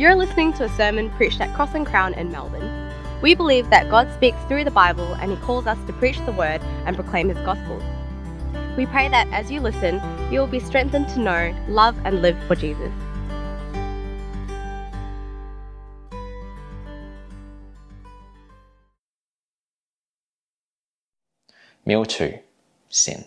You're listening to a sermon preached at Cross and Crown in Melbourne. We believe that God speaks through the Bible and He calls us to preach the Word and proclaim His gospel. We pray that as you listen, you will be strengthened to know, love, and live for Jesus. Meal 2 Sin.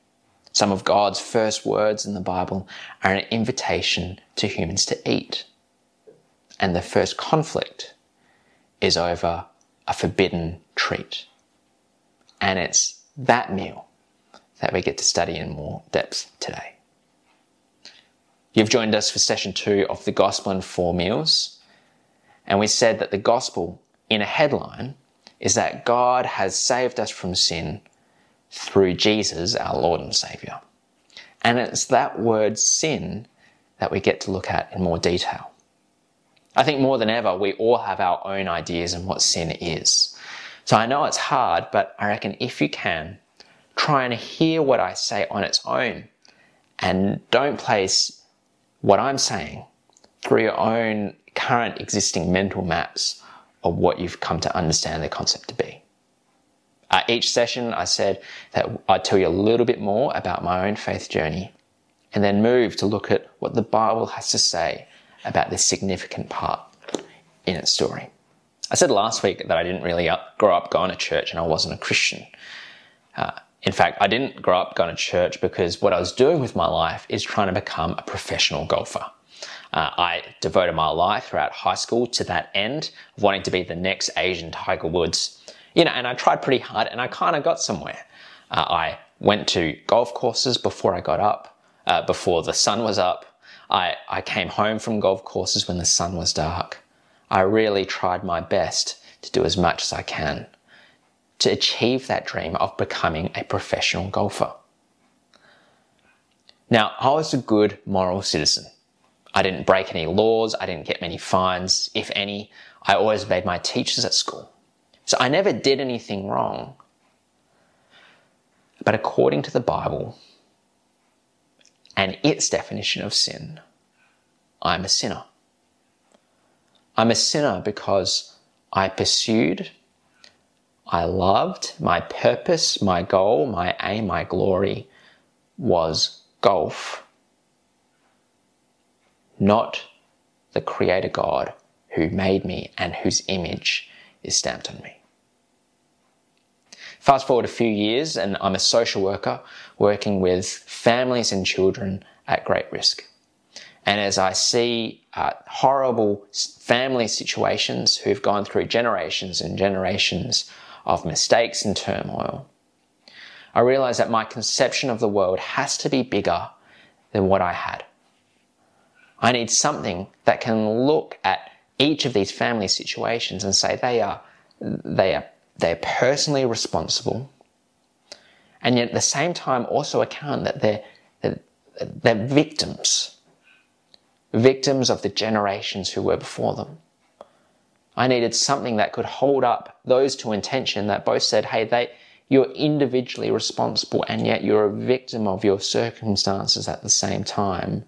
Some of God's first words in the Bible are an invitation to humans to eat. And the first conflict is over a forbidden treat. And it's that meal that we get to study in more depth today. You've joined us for session two of the Gospel in Four Meals. And we said that the Gospel, in a headline, is that God has saved us from sin through Jesus, our Lord and Savior. And it's that word sin that we get to look at in more detail. I think more than ever, we all have our own ideas on what sin is. So I know it's hard, but I reckon if you can, try and hear what I say on its own and don't place what I'm saying through your own current existing mental maps of what you've come to understand the concept to be. Uh, each session, I said that I'd tell you a little bit more about my own faith journey and then move to look at what the Bible has to say about this significant part in its story. I said last week that I didn't really up, grow up going to church and I wasn't a Christian. Uh, in fact, I didn't grow up going to church because what I was doing with my life is trying to become a professional golfer. Uh, I devoted my life throughout high school to that end of wanting to be the next Asian Tiger Woods you know, and I tried pretty hard and I kind of got somewhere. Uh, I went to golf courses before I got up, uh, before the sun was up. I, I came home from golf courses when the sun was dark. I really tried my best to do as much as I can to achieve that dream of becoming a professional golfer. Now, I was a good moral citizen. I didn't break any laws, I didn't get many fines, if any. I always obeyed my teachers at school. So I never did anything wrong. But according to the Bible and its definition of sin, I'm a sinner. I'm a sinner because I pursued, I loved, my purpose, my goal, my aim, my glory was golf, not the Creator God who made me and whose image is stamped on me. Fast forward a few years, and I'm a social worker working with families and children at great risk. And as I see uh, horrible family situations who've gone through generations and generations of mistakes and turmoil, I realize that my conception of the world has to be bigger than what I had. I need something that can look at each of these family situations and say they are, they are they're personally responsible, and yet at the same time also account that they're, they're, victims, victims of the generations who were before them. I needed something that could hold up those two intention that both said, hey, they, you're individually responsible and yet you're a victim of your circumstances at the same time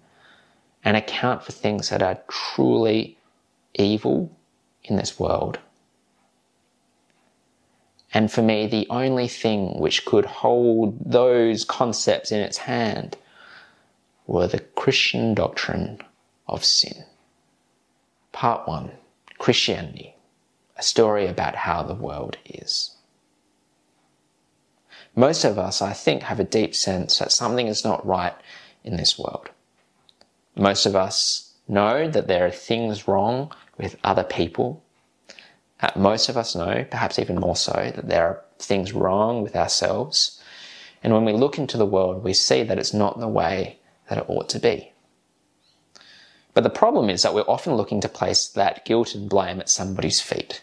and account for things that are truly evil in this world. And for me, the only thing which could hold those concepts in its hand were the Christian doctrine of sin. Part one Christianity, a story about how the world is. Most of us, I think, have a deep sense that something is not right in this world. Most of us know that there are things wrong with other people uh, most of us know, perhaps even more so, that there are things wrong with ourselves. And when we look into the world, we see that it's not the way that it ought to be. But the problem is that we're often looking to place that guilt and blame at somebody's feet.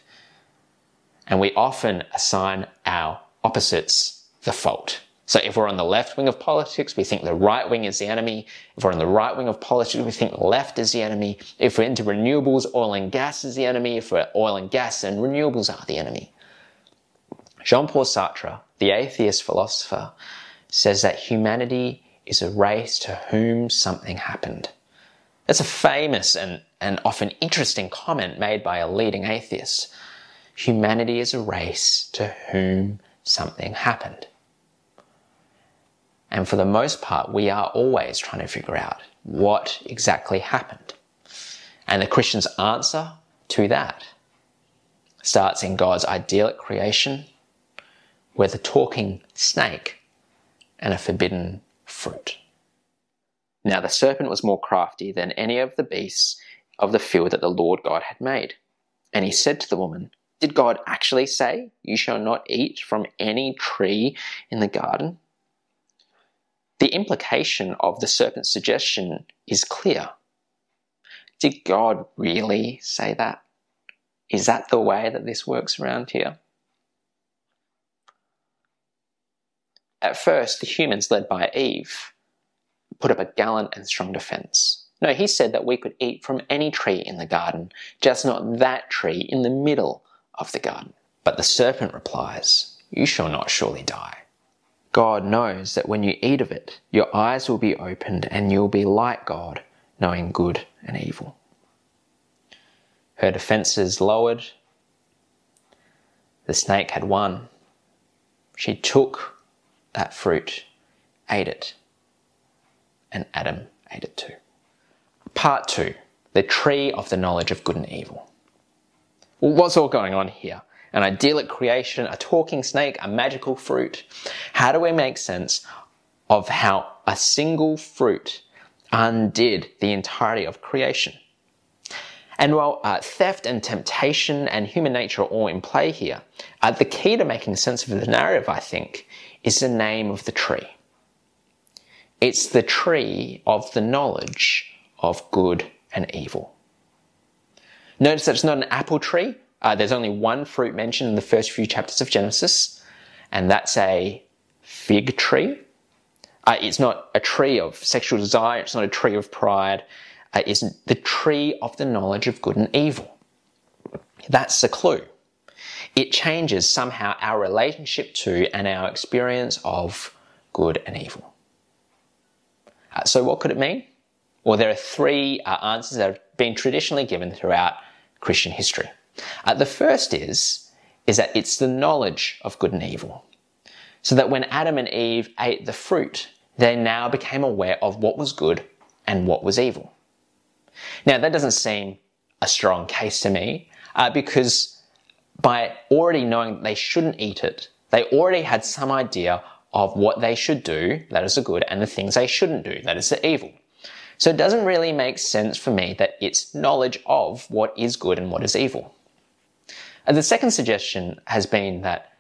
And we often assign our opposites the fault. So if we're on the left wing of politics, we think the right wing is the enemy. If we're on the right wing of politics, we think left is the enemy. If we're into renewables, oil and gas is the enemy. If we're oil and gas, then renewables are the enemy. Jean-Paul Sartre, the atheist philosopher, says that humanity is a race to whom something happened. That's a famous and, and often interesting comment made by a leading atheist. Humanity is a race to whom something happened. And for the most part, we are always trying to figure out what exactly happened. And the Christian's answer to that starts in God's idyllic creation with a talking snake and a forbidden fruit. Now the serpent was more crafty than any of the beasts of the field that the Lord God had made. And he said to the woman, Did God actually say, You shall not eat from any tree in the garden? The implication of the serpent's suggestion is clear. Did God really say that? Is that the way that this works around here? At first, the humans, led by Eve, put up a gallant and strong defense. No, he said that we could eat from any tree in the garden, just not that tree in the middle of the garden. But the serpent replies, You shall not surely die. God knows that when you eat of it, your eyes will be opened and you'll be like God, knowing good and evil. Her defenses lowered. The snake had won. She took that fruit, ate it, and Adam ate it too. Part two the tree of the knowledge of good and evil. What's all going on here? An idyllic creation, a talking snake, a magical fruit. How do we make sense of how a single fruit undid the entirety of creation? And while uh, theft and temptation and human nature are all in play here, uh, the key to making sense of the narrative, I think, is the name of the tree. It's the tree of the knowledge of good and evil. Notice that it's not an apple tree, uh, there's only one fruit mentioned in the first few chapters of Genesis, and that's a fig tree. Uh, it's not a tree of sexual desire, it's not a tree of pride, uh, it's the tree of the knowledge of good and evil. That's the clue. It changes somehow our relationship to and our experience of good and evil. Uh, so, what could it mean? Well, there are three uh, answers that have been traditionally given throughout Christian history. Uh, the first is, is that it's the knowledge of good and evil. So that when Adam and Eve ate the fruit, they now became aware of what was good and what was evil. Now, that doesn't seem a strong case to me uh, because by already knowing they shouldn't eat it, they already had some idea of what they should do, that is the good, and the things they shouldn't do, that is the evil. So it doesn't really make sense for me that it's knowledge of what is good and what is evil. The second suggestion has been that,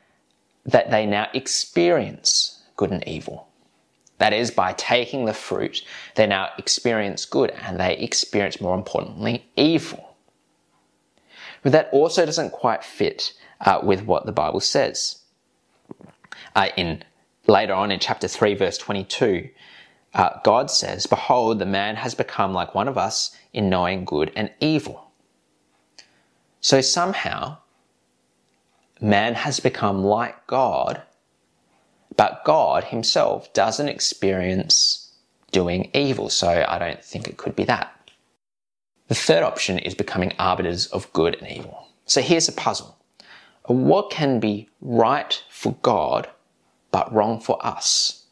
that they now experience good and evil. That is, by taking the fruit, they now experience good and they experience, more importantly, evil. But that also doesn't quite fit uh, with what the Bible says. Uh, in later on in chapter 3, verse 22, uh, God says, Behold, the man has become like one of us in knowing good and evil. So somehow, man has become like God, but God himself doesn't experience doing evil, so I don't think it could be that. The third option is becoming arbiters of good and evil. So here's a puzzle. What can be right for God, but wrong for us?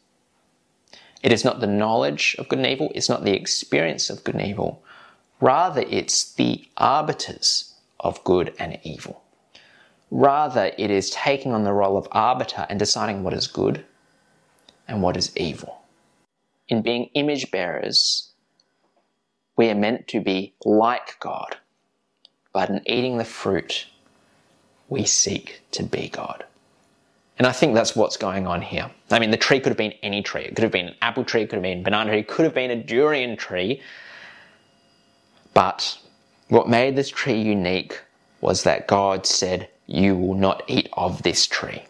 It is not the knowledge of good and evil, it's not the experience of good and evil. Rather, it's the arbiters of good and evil. Rather, it is taking on the role of arbiter and deciding what is good and what is evil. In being image bearers, we are meant to be like God, but in eating the fruit, we seek to be God. And I think that's what's going on here. I mean, the tree could have been any tree. It could have been an apple tree, it could have been a banana tree, it could have been a durian tree. But what made this tree unique was that God said, You will not eat of this tree.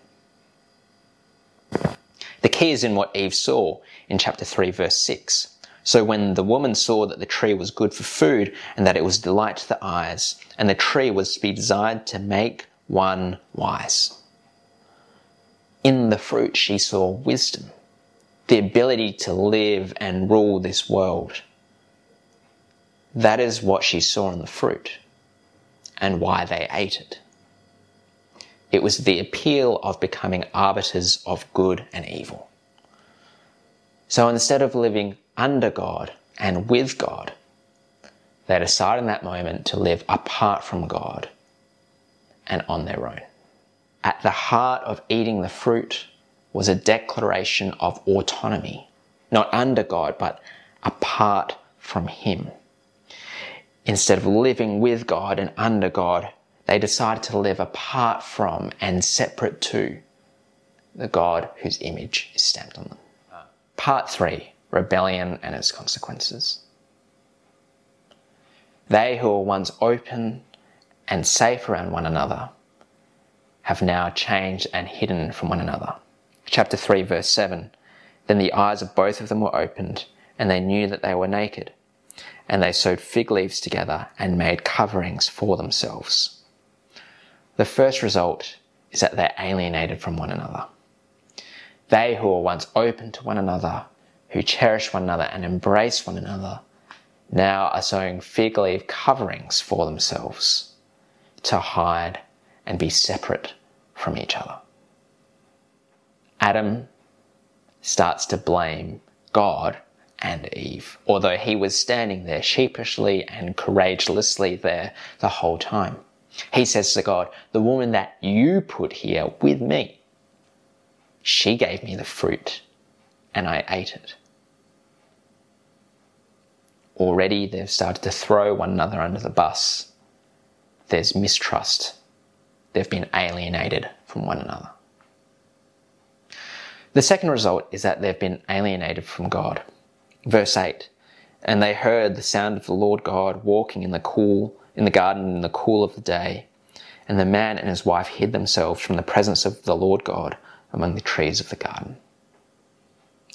The key is in what Eve saw in chapter 3, verse 6. So when the woman saw that the tree was good for food and that it was delight to the eyes, and the tree was to be desired to make one wise. In the fruit, she saw wisdom, the ability to live and rule this world. That is what she saw in the fruit and why they ate it. It was the appeal of becoming arbiters of good and evil. So instead of living under God and with God, they decide in that moment to live apart from God and on their own. At the heart of eating the fruit was a declaration of autonomy, not under God, but apart from Him. Instead of living with God and under God, they decided to live apart from and separate to the God whose image is stamped on them. Part 3 Rebellion and its consequences. They who were once open and safe around one another have now changed and hidden from one another. Chapter 3, verse 7 Then the eyes of both of them were opened, and they knew that they were naked. And they sewed fig leaves together and made coverings for themselves. The first result is that they're alienated from one another. They who were once open to one another, who cherished one another and embraced one another, now are sewing fig leaf coverings for themselves to hide and be separate from each other. Adam starts to blame God and Eve, although he was standing there sheepishly and courageously there the whole time. He says to God, The woman that you put here with me, she gave me the fruit and I ate it. Already they've started to throw one another under the bus. There's mistrust. They've been alienated from one another. The second result is that they've been alienated from God. Verse 8 And they heard the sound of the Lord God walking in the cool, in the garden in the cool of the day. And the man and his wife hid themselves from the presence of the Lord God among the trees of the garden.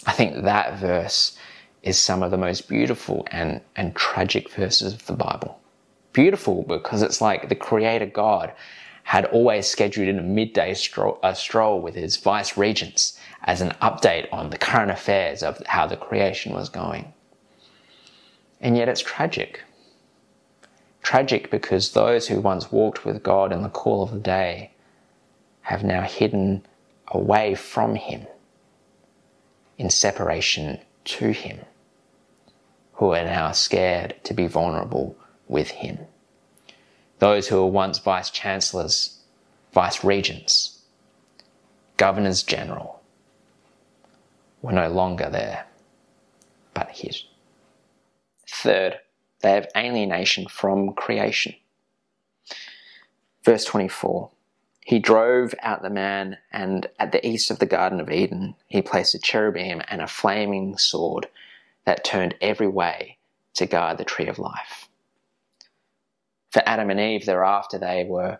I think that verse is some of the most beautiful and, and tragic verses of the Bible. Beautiful because it's like the Creator God had always scheduled in a midday stroll, a stroll with his vice regents as an update on the current affairs of how the creation was going. And yet it's tragic. Tragic because those who once walked with God in the cool of the day have now hidden away from Him in separation to Him, who are now scared to be vulnerable with Him. Those who were once vice chancellors, vice regents, governors general, were no longer there, but hid. Third, they have alienation from creation. Verse 24 He drove out the man, and at the east of the Garden of Eden, he placed a cherubim and a flaming sword that turned every way to guard the tree of life. For Adam and Eve, thereafter, they were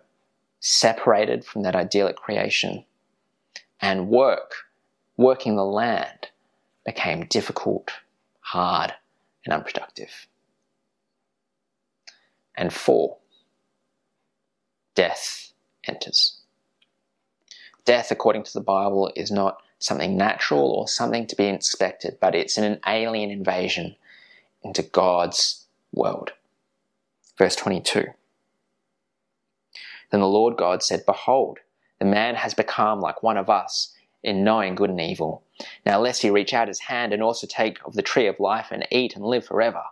separated from that idyllic creation, and work working the land became difficult, hard, and unproductive. And four, death enters. Death, according to the Bible, is not something natural or something to be expected, but it's an alien invasion into God's world. Verse 22. Then the Lord God said, Behold, the man has become like one of us in knowing good and evil. Now, lest he reach out his hand and also take of the tree of life and eat and live forever.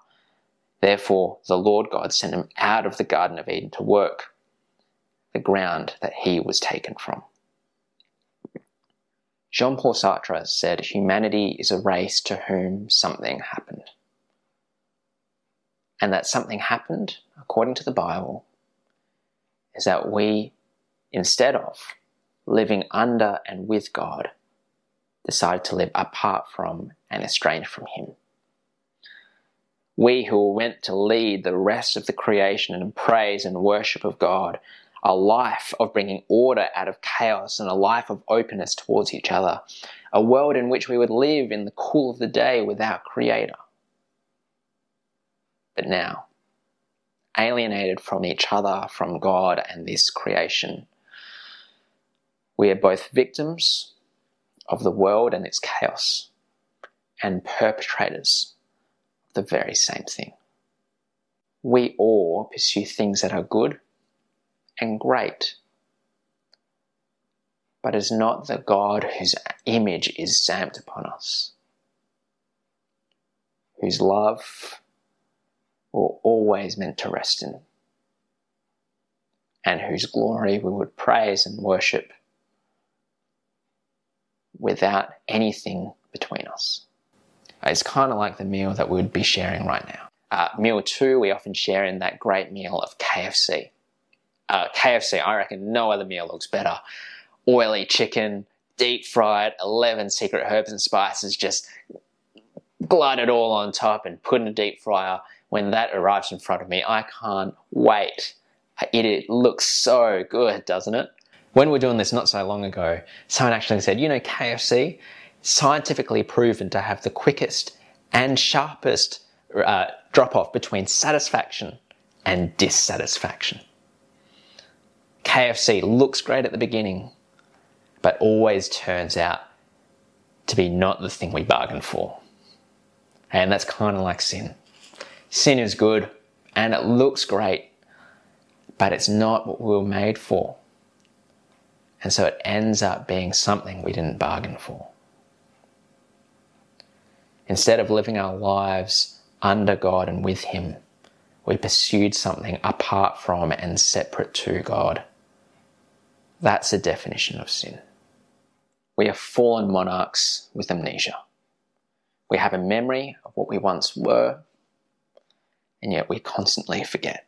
Therefore, the Lord God sent him out of the Garden of Eden to work the ground that he was taken from. Jean Paul Sartre said humanity is a race to whom something happened. And that something happened, according to the Bible, is that we, instead of living under and with God, decided to live apart from and estranged from Him. We who were meant to lead the rest of the creation in praise and worship of God, a life of bringing order out of chaos and a life of openness towards each other, a world in which we would live in the cool of the day with our Creator. But now, alienated from each other, from God and this creation, we are both victims of the world and its chaos and perpetrators the very same thing. We all pursue things that are good and great, but is not the God whose image is stamped upon us, whose love we're always meant to rest in, and whose glory we would praise and worship without anything between us. It's kind of like the meal that we would be sharing right now. Uh, meal two, we often share in that great meal of KFC. Uh, KFC, I reckon no other meal looks better. Oily chicken, deep fried, 11 secret herbs and spices just glided all on top and put in a deep fryer. When that arrives in front of me, I can't wait. It, it looks so good, doesn't it? When we were doing this not so long ago, someone actually said, you know, KFC, scientifically proven to have the quickest and sharpest uh, drop off between satisfaction and dissatisfaction. KFC looks great at the beginning, but always turns out to be not the thing we bargained for. And that's kind of like sin. Sin is good and it looks great, but it's not what we were made for. And so it ends up being something we didn't bargain for. Instead of living our lives under God and with Him, we pursued something apart from and separate to God. That's the definition of sin. We are fallen monarchs with amnesia. We have a memory of what we once were, and yet we constantly forget.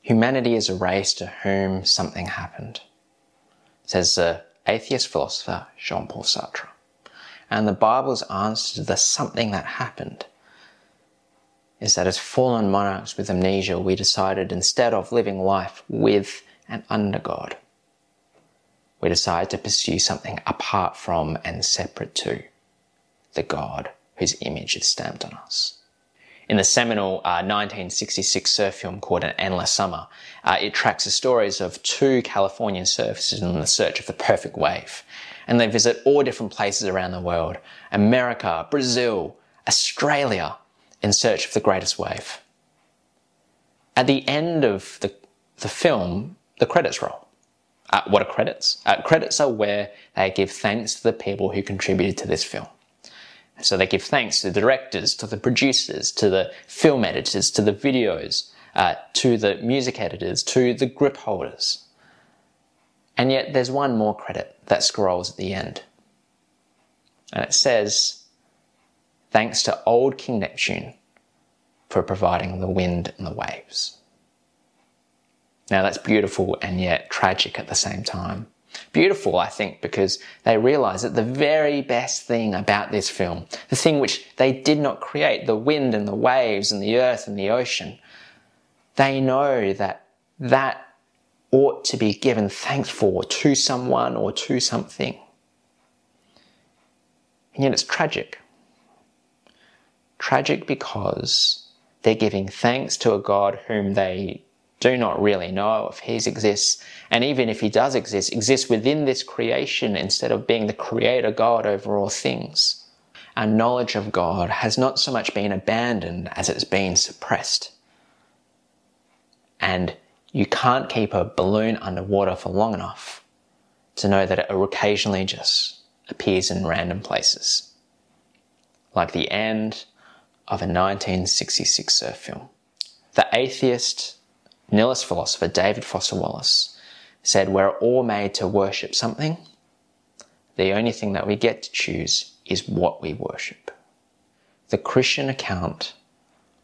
Humanity is a race to whom something happened says the atheist philosopher Jean Paul Sartre. And the Bible's answer to the something that happened is that as fallen monarchs with amnesia, we decided instead of living life with and under God, we decided to pursue something apart from and separate to the God whose image is stamped on us in the seminal uh, 1966 surf film called An Endless Summer, uh, it tracks the stories of two Californian surfers in the search of the perfect wave. And they visit all different places around the world America, Brazil, Australia in search of the greatest wave. At the end of the, the film, the credits roll. Uh, what are credits? Uh, credits are where they give thanks to the people who contributed to this film. So they give thanks to the directors, to the producers, to the film editors, to the videos, uh, to the music editors, to the grip holders. And yet there's one more credit that scrolls at the end. And it says, thanks to old King Neptune for providing the wind and the waves. Now that's beautiful and yet tragic at the same time. Beautiful, I think, because they realize that the very best thing about this film, the thing which they did not create, the wind and the waves and the earth and the ocean, they know that that ought to be given thanks for to someone or to something. And yet it's tragic. Tragic because they're giving thanks to a God whom they do not really know if he exists. And even if he does exist, exists within this creation instead of being the creator God over all things. Our knowledge of God has not so much been abandoned as it's been suppressed. And you can't keep a balloon underwater for long enough to know that it occasionally just appears in random places. Like the end of a 1966 surf film. The atheist Nihilist philosopher David Foster Wallace said, We're all made to worship something. The only thing that we get to choose is what we worship. The Christian account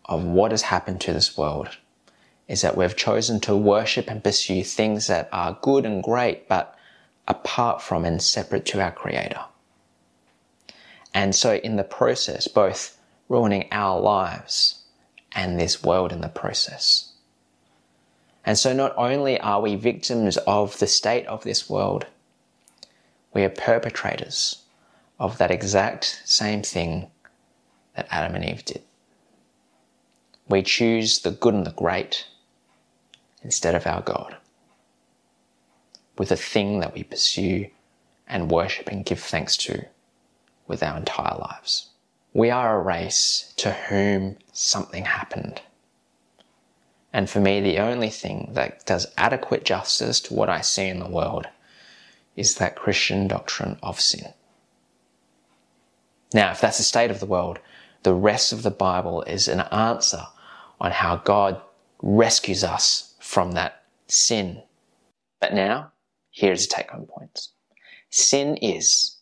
of what has happened to this world is that we've chosen to worship and pursue things that are good and great, but apart from and separate to our Creator. And so, in the process, both ruining our lives and this world in the process. And so not only are we victims of the state of this world, we are perpetrators of that exact same thing that Adam and Eve did. We choose the good and the great instead of our God, with a thing that we pursue and worship and give thanks to with our entire lives. We are a race to whom something happened. And for me, the only thing that does adequate justice to what I see in the world is that Christian doctrine of sin. Now, if that's the state of the world, the rest of the Bible is an answer on how God rescues us from that sin. But now, here's the take home points. Sin is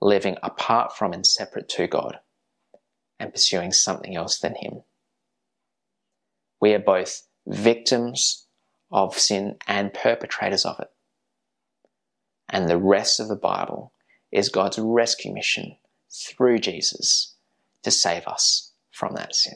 living apart from and separate to God and pursuing something else than Him. We are both victims of sin and perpetrators of it. And the rest of the Bible is God's rescue mission through Jesus to save us from that sin.